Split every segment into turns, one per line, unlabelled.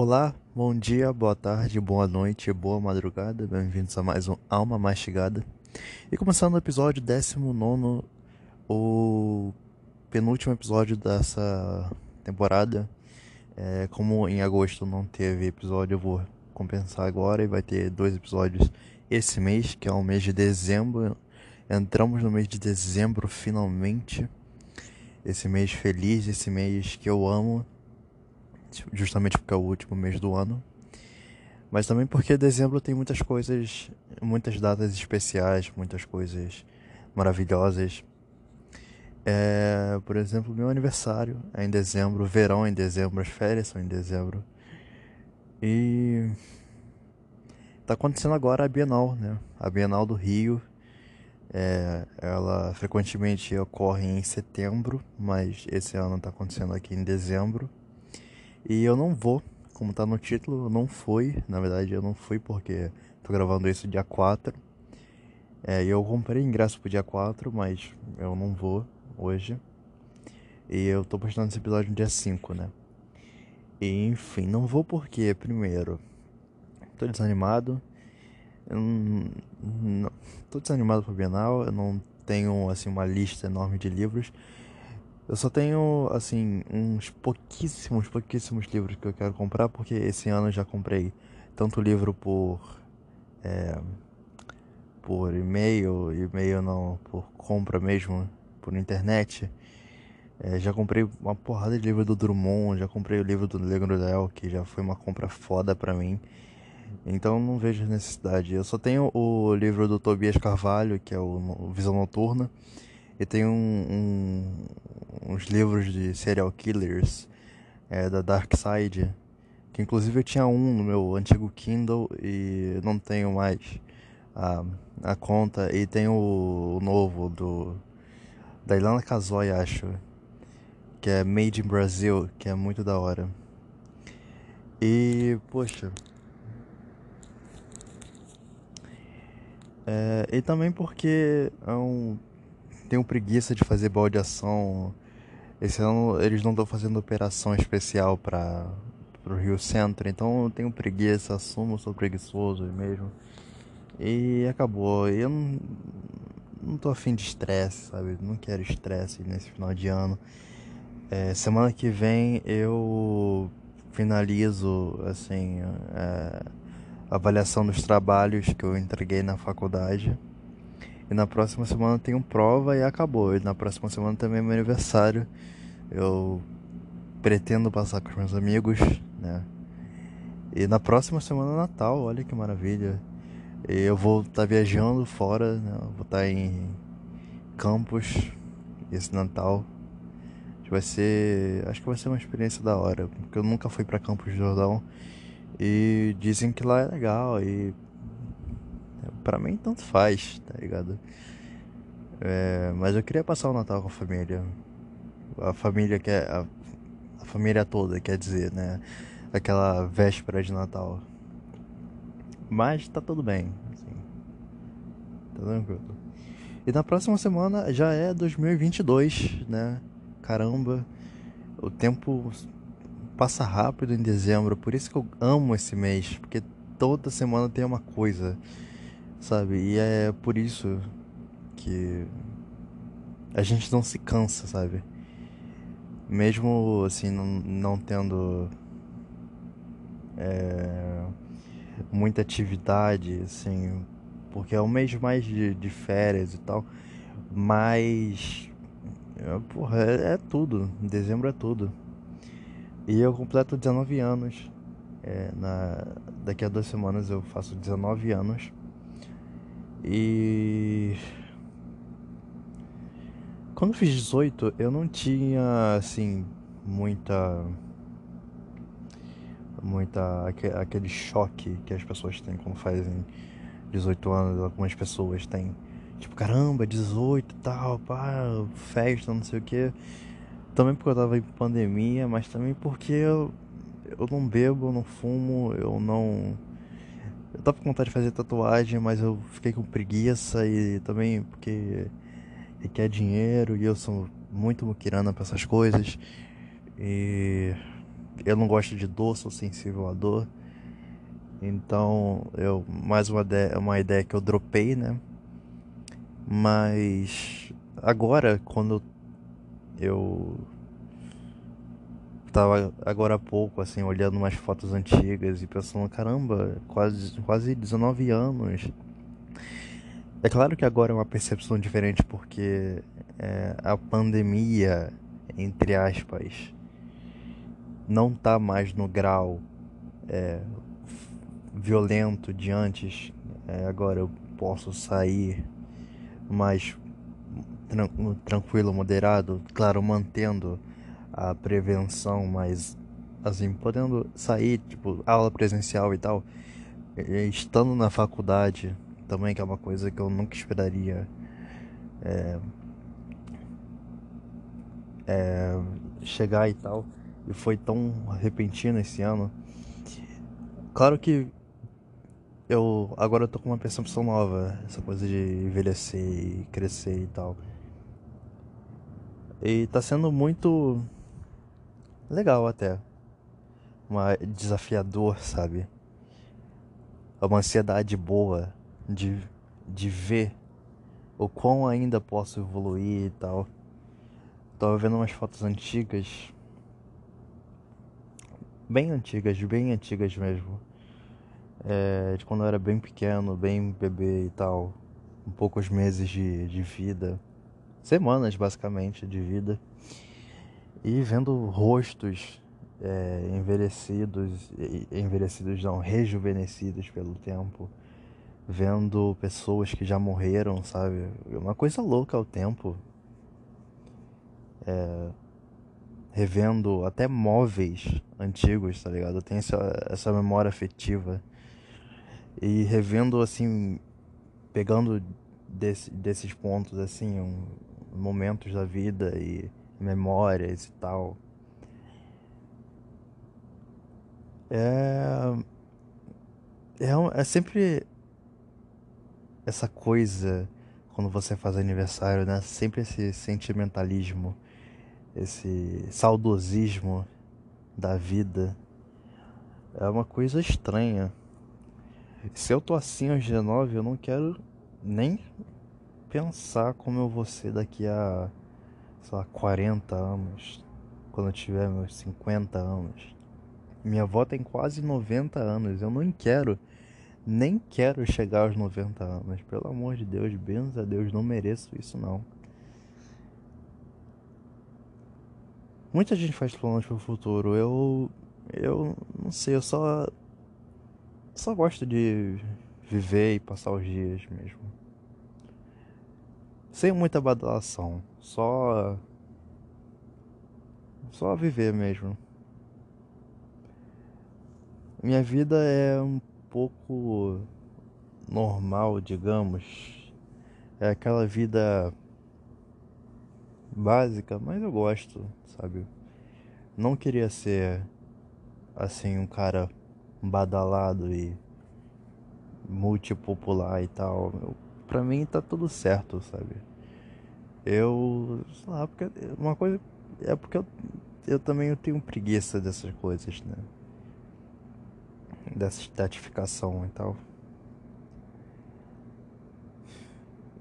Olá, bom dia, boa tarde, boa noite, boa madrugada, bem-vindos a mais um Alma Mastigada. E começando o episódio 19, o penúltimo episódio dessa temporada. É, como em agosto não teve episódio, eu vou compensar agora e vai ter dois episódios esse mês, que é o mês de dezembro. Entramos no mês de dezembro finalmente. Esse mês feliz, esse mês que eu amo justamente porque é o último mês do ano. Mas também porque dezembro tem muitas coisas, muitas datas especiais, muitas coisas maravilhosas. É, por exemplo, meu aniversário é em dezembro, verão é em dezembro, as férias são em dezembro. E tá acontecendo agora a Bienal, né? A Bienal do Rio. É, ela frequentemente ocorre em setembro, mas esse ano está acontecendo aqui em dezembro. E eu não vou, como tá no título, eu não fui. Na verdade, eu não fui porque tô gravando isso dia 4. É, eu comprei ingresso pro dia 4, mas eu não vou hoje. E eu tô postando esse episódio no dia 5, né? E, enfim, não vou porque, primeiro, tô desanimado. Eu não, não, tô desanimado pro Bienal, eu não tenho, assim, uma lista enorme de livros. Eu só tenho, assim, uns pouquíssimos, pouquíssimos livros que eu quero comprar, porque esse ano eu já comprei tanto livro por. É, por e-mail, e-mail não, por compra mesmo, por internet. É, já comprei uma porrada de livro do Drummond, já comprei o livro do Negro Del, que já foi uma compra foda pra mim. Então não vejo necessidade. Eu só tenho o livro do Tobias Carvalho, que é o Visão Noturna. E tem um, um, uns livros de serial killers é, da Dark Side, que inclusive eu tinha um no meu antigo Kindle e não tenho mais a, a conta. E tem o, o novo do da Ilana Kazoy, acho, que é Made in Brazil, que é muito da hora. E, poxa. É, e também porque é um tenho preguiça de fazer baldeação. Esse ano eles não estão fazendo operação especial para o Rio Centro, então eu tenho preguiça, assumo, sou preguiçoso mesmo. E acabou. Eu não, não tô afim de estresse, sabe? Não quero estresse nesse final de ano. É, semana que vem eu finalizo assim é, a avaliação dos trabalhos que eu entreguei na faculdade. E na próxima semana tenho prova e acabou. E na próxima semana também é meu aniversário. Eu pretendo passar com os meus amigos, né? E na próxima semana é Natal, olha que maravilha. E eu vou estar tá viajando fora, né? vou estar tá em Campos esse Natal. Vai ser, acho que vai ser uma experiência da hora, porque eu nunca fui para Campos do Jordão e dizem que lá é legal e Pra mim, tanto faz, tá ligado? É, mas eu queria passar o Natal com a família. A família que é. A, a família toda, quer dizer, né? Aquela véspera de Natal. Mas tá tudo bem. Assim, tá tranquilo. E na próxima semana já é 2022, né? Caramba, o tempo passa rápido em dezembro, por isso que eu amo esse mês, porque toda semana tem uma coisa sabe? E é por isso que a gente não se cansa, sabe? Mesmo assim, não, não tendo é, muita atividade, assim, porque é um mês mais de, de férias e tal, mas é, porra, é, é tudo, dezembro é tudo. E eu completo 19 anos. É, na, daqui a duas semanas eu faço 19 anos. E quando eu fiz 18, eu não tinha assim muita muita aquele choque que as pessoas têm quando fazem 18 anos, algumas pessoas têm tipo, caramba, 18 e tal, pá, festa, não sei o que. Também porque eu tava em pandemia, mas também porque eu, eu não bebo, eu não fumo, eu não eu tava com vontade de fazer tatuagem, mas eu fiquei com preguiça e também porque requer dinheiro e eu sou muito muquirana pra essas coisas. E eu não gosto de dor, sou sensível à dor. Então, eu mais uma ideia, uma ideia que eu dropei, né? Mas agora quando eu tava agora há pouco assim olhando umas fotos antigas e pensando, caramba, quase quase 19 anos. É claro que agora é uma percepção diferente porque é, a pandemia, entre aspas, não tá mais no grau é, violento de antes. É, agora eu posso sair mais tran tranquilo, moderado, claro, mantendo a prevenção, mas assim, podendo sair, tipo, aula presencial e tal, estando na faculdade também, que é uma coisa que eu nunca esperaria é, é, chegar e tal, e foi tão repentino esse ano. Claro que eu agora eu tô com uma percepção nova, essa coisa de envelhecer e crescer e tal. E tá sendo muito legal até. Uma desafiador, sabe? É uma ansiedade boa de, de ver o quão ainda posso evoluir e tal. Tava vendo umas fotos antigas. Bem antigas, bem antigas mesmo é, de quando eu era bem pequeno, bem bebê e tal, poucos meses de, de vida, semanas basicamente de vida, e vendo rostos é, envelhecidos, envelhecidos não, rejuvenescidos pelo tempo, vendo pessoas que já morreram, sabe? Uma coisa louca ao tempo. É, revendo até móveis antigos, tá ligado? Eu tenho essa, essa memória afetiva e revendo assim, pegando desse, desses pontos assim, um, momentos da vida e memórias e tal. É, é, é sempre essa coisa quando você faz aniversário, né? Sempre esse sentimentalismo, esse saudosismo da vida. É uma coisa estranha. Se eu tô assim aos 19, eu não quero nem pensar como eu vou ser daqui a, sei lá, 40 anos, quando eu tiver meus 50 anos. Minha avó tem quase 90 anos, eu não quero, nem quero chegar aos 90 anos. Pelo amor de Deus, bens a Deus, não mereço isso não. Muita gente faz planos pro futuro, eu eu não sei, eu só só gosto de viver e passar os dias mesmo. Sem muita badalação. Só. Só viver mesmo. Minha vida é um pouco normal, digamos. É aquela vida básica, mas eu gosto, sabe? Não queria ser assim um cara badalado e multipopular e tal. Eu, pra mim tá tudo certo, sabe? Eu. sei lá, porque. Uma coisa. É porque eu, eu também eu tenho preguiça dessas coisas, né? Dessa estatificação e tal.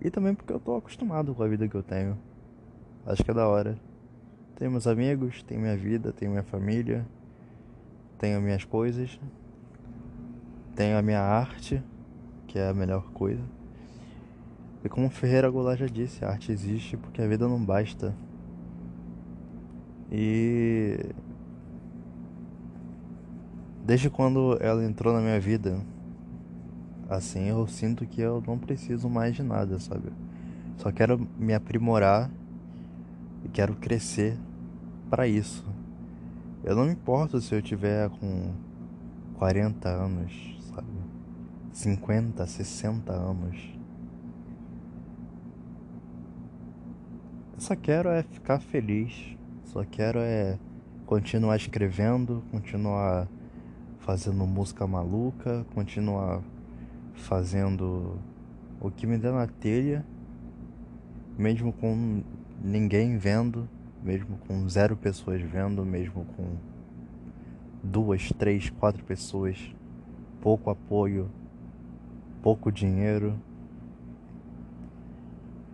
E também porque eu tô acostumado com a vida que eu tenho. Acho que é da hora. Tenho meus amigos, tenho minha vida, tenho minha família, tenho minhas coisas. Tenho a minha arte, que é a melhor coisa. E como Ferreira Goulart já disse, a arte existe porque a vida não basta. E desde quando ela entrou na minha vida, assim eu sinto que eu não preciso mais de nada, sabe? Só quero me aprimorar e quero crescer para isso. Eu não me importo se eu tiver com 40 anos, 50, 60 anos. Só quero é ficar feliz, só quero é continuar escrevendo, continuar fazendo música maluca, continuar fazendo o que me der na telha, mesmo com ninguém vendo, mesmo com zero pessoas vendo, mesmo com duas, três, quatro pessoas, pouco apoio, pouco dinheiro,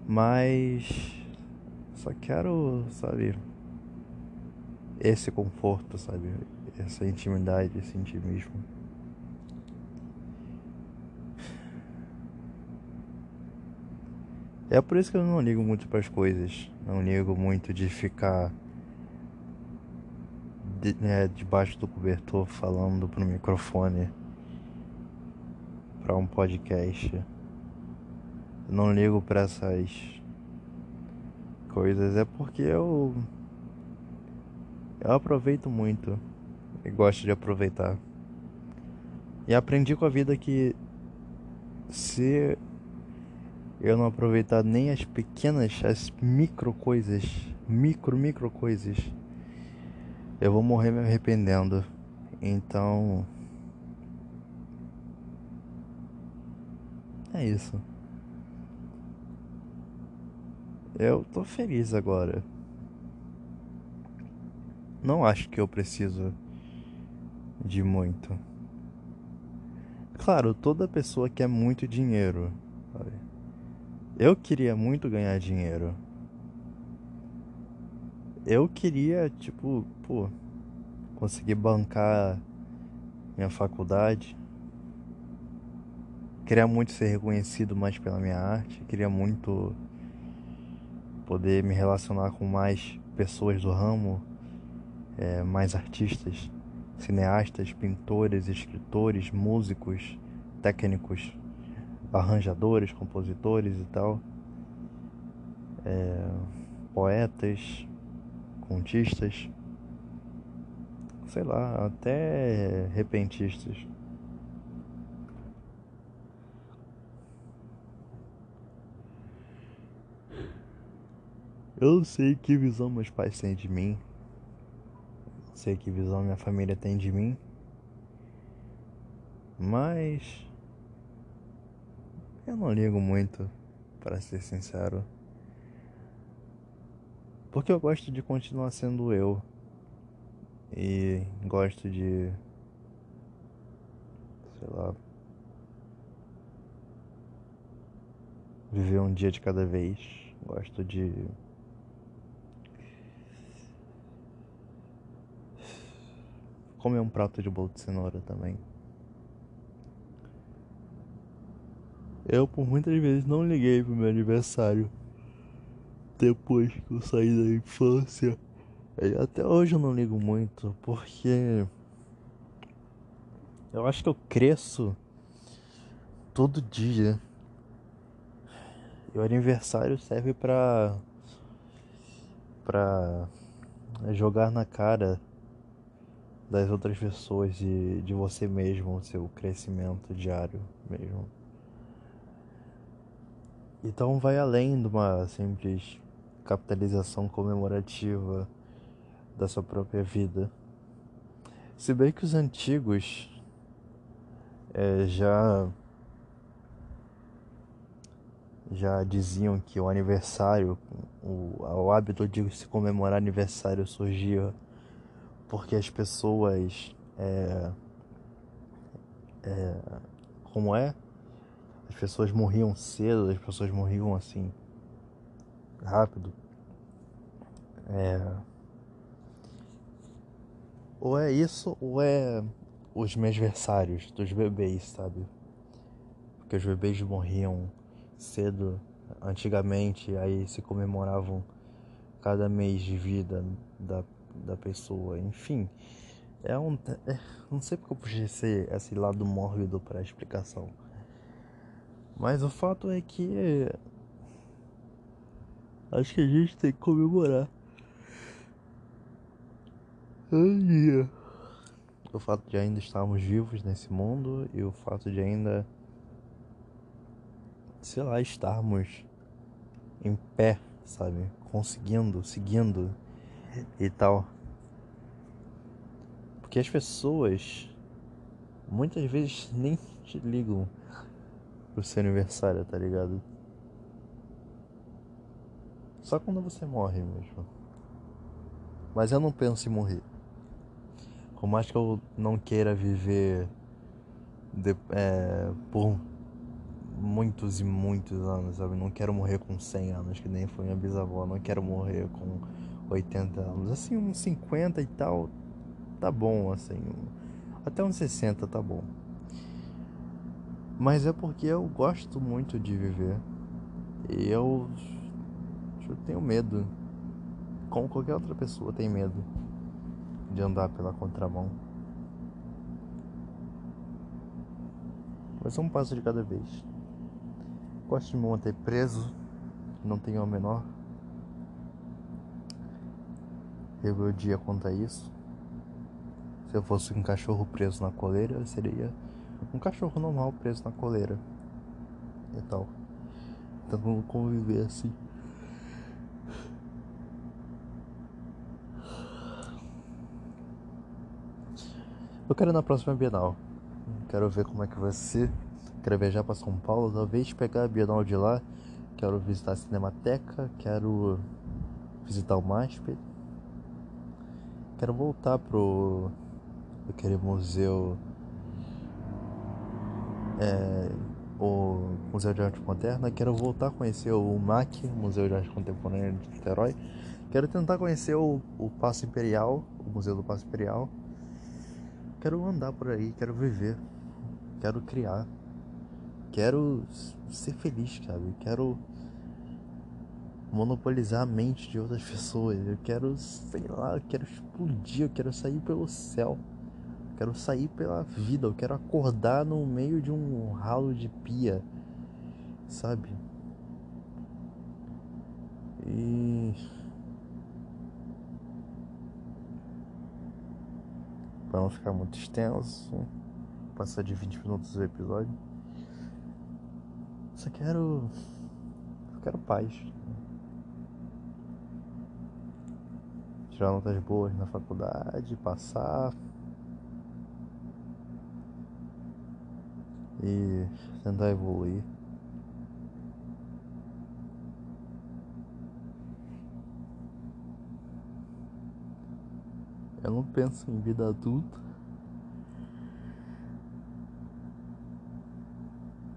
mas só quero, sabe, esse conforto, sabe, essa intimidade, esse intimismo. É por isso que eu não ligo muito para as coisas. Não ligo muito de ficar de, né, debaixo do cobertor falando pro microfone para um podcast. Eu não ligo para essas coisas é porque eu eu aproveito muito e gosto de aproveitar. E aprendi com a vida que se eu não aproveitar nem as pequenas, as micro coisas, micro, micro coisas, eu vou morrer me arrependendo. Então. É isso. Eu tô feliz agora. Não acho que eu preciso de muito. Claro, toda pessoa quer muito dinheiro. Eu queria muito ganhar dinheiro. Eu queria, tipo, pô, conseguir bancar minha faculdade. Queria muito ser reconhecido mais pela minha arte. Queria muito poder me relacionar com mais pessoas do ramo, é, mais artistas, cineastas, pintores, escritores, músicos, técnicos arranjadores, compositores e tal, é, poetas, contistas, sei lá, até repentistas. Eu sei que visão meus pais têm de mim. Sei que visão minha família tem de mim. Mas eu não ligo muito, para ser sincero. Porque eu gosto de continuar sendo eu. E gosto de. Sei lá. Viver um dia de cada vez. Gosto de. Comer um prato de bolo de cenoura também. Eu por muitas vezes não liguei pro meu aniversário. Depois que eu saí da infância. E até hoje eu não ligo muito, porque eu acho que eu cresço todo dia. E o aniversário serve pra. pra jogar na cara das outras pessoas e de você mesmo, seu crescimento diário mesmo. Então vai além de uma simples capitalização comemorativa da sua própria vida. Se bem que os antigos é, já já diziam que o aniversário, o, o hábito de se comemorar aniversário surgia porque as pessoas é, é, como é as pessoas morriam cedo, as pessoas morriam assim rápido. É... Ou é isso, ou é os versários dos bebês, sabe? Porque os bebês morriam cedo antigamente, aí se comemoravam cada mês de vida da, da pessoa, enfim. É um. É, não sei porque eu puxei esse, esse lado mórbido para explicação. Mas o fato é que. Acho que a gente tem que comemorar. O fato de ainda estarmos vivos nesse mundo e o fato de ainda. Sei lá, estarmos em pé, sabe? Conseguindo, seguindo e tal. Porque as pessoas muitas vezes nem te ligam pro seu aniversário, tá ligado? Só quando você morre mesmo. Mas eu não penso em morrer. Por mais que eu não queira viver de, é, por muitos e muitos anos, sabe? Não quero morrer com 100 anos, que nem foi minha bisavó. Não quero morrer com 80 anos. Assim, uns 50 e tal, tá bom, assim. Até uns 60 tá bom. Mas é porque eu gosto muito de viver. E eu, eu tenho medo. Como qualquer outra pessoa tem medo de andar pela contramão. Mas um passo de cada vez. Gosto de me manter preso, não tenho a menor rebeldia a isso. Se eu fosse um cachorro preso na coleira, eu seria um cachorro normal preso na coleira e tal. Tentando conviver assim. Eu quero ir na próxima Bienal. Quero ver como é que vai ser. Quero viajar para São Paulo, talvez pegar a Bienal de lá. Quero visitar a Cinemateca, quero visitar o MASP. Quero voltar pro aquele museu é, o Museu de Arte Moderna, quero voltar a conhecer o MAC, Museu de Arte Contemporânea de Niterói. Quero tentar conhecer o, o Paço Imperial, o Museu do Paço Imperial. Quero andar por aí, quero viver, quero criar, quero ser feliz, sabe? Quero monopolizar a mente de outras pessoas. Eu quero, sei lá, eu quero explodir, eu quero sair pelo céu. Eu quero sair pela vida, eu quero acordar no meio de um ralo de pia, sabe? E para não ficar muito extenso, passar de 20 minutos o episódio. Só quero. Eu quero paz. Tirar notas boas na faculdade, passar. E tentar evoluir. Eu não penso em vida adulta.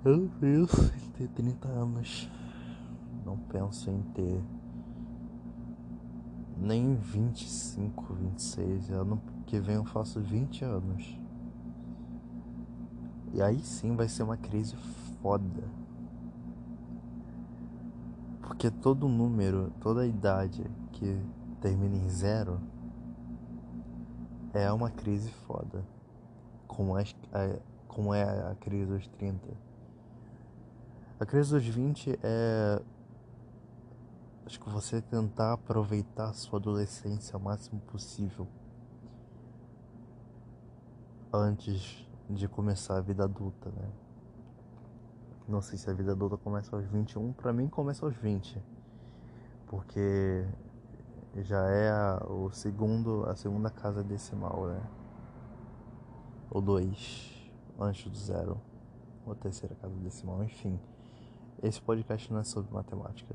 Eu penso em ter 30 anos. Não penso em ter nem 25, 26. Ano que vem eu faço 20 anos. E aí sim vai ser uma crise foda. Porque todo número, toda idade que termina em zero é uma crise foda. Como é, como é a crise dos 30. A crise dos 20 é. Acho que você tentar aproveitar a sua adolescência o máximo possível. Antes de começar a vida adulta, né? Não sei se a vida adulta começa aos 21, pra mim começa aos 20. Porque já é a, o segundo, a segunda casa decimal, né? Ou dois antes do zero, ou terceira casa decimal, enfim. Esse podcast não é sobre matemática.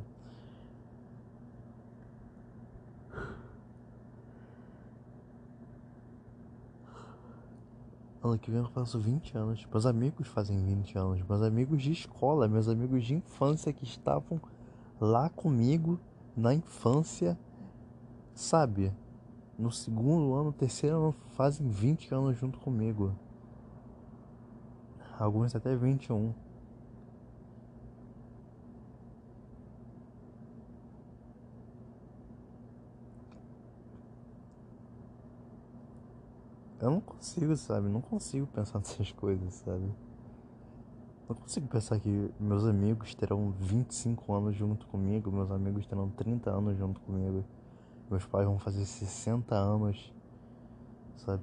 Ano que vem eu faço 20 anos. Meus amigos fazem 20 anos. Meus amigos de escola, meus amigos de infância que estavam lá comigo na infância Sabe, no segundo ano, terceiro ano, fazem 20 anos junto comigo. Alguns até 21. Eu não consigo, sabe? Não consigo pensar nessas coisas, sabe? Não consigo pensar que meus amigos terão 25 anos junto comigo, meus amigos terão 30 anos junto comigo. Meus pais vão fazer 60 anos, sabe?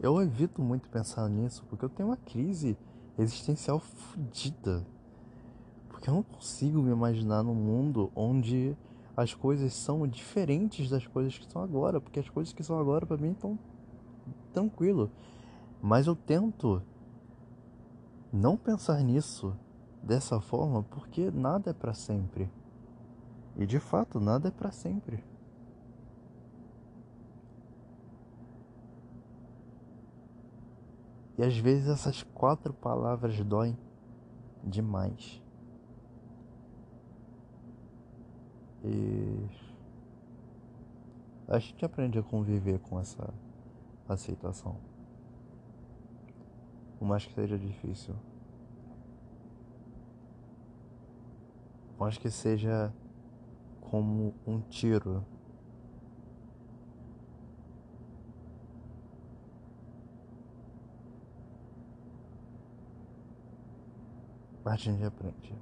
Eu evito muito pensar nisso porque eu tenho uma crise existencial fodida. Porque eu não consigo me imaginar num mundo onde as coisas são diferentes das coisas que são agora, porque as coisas que são agora para mim estão tranquilo. Mas eu tento não pensar nisso dessa forma, porque nada é para sempre. E de fato, nada é para sempre. E às vezes essas quatro palavras doem demais. E a gente aprende a conviver com essa aceitação. Por mais que seja difícil. Por mais que seja como um tiro a gente aprende.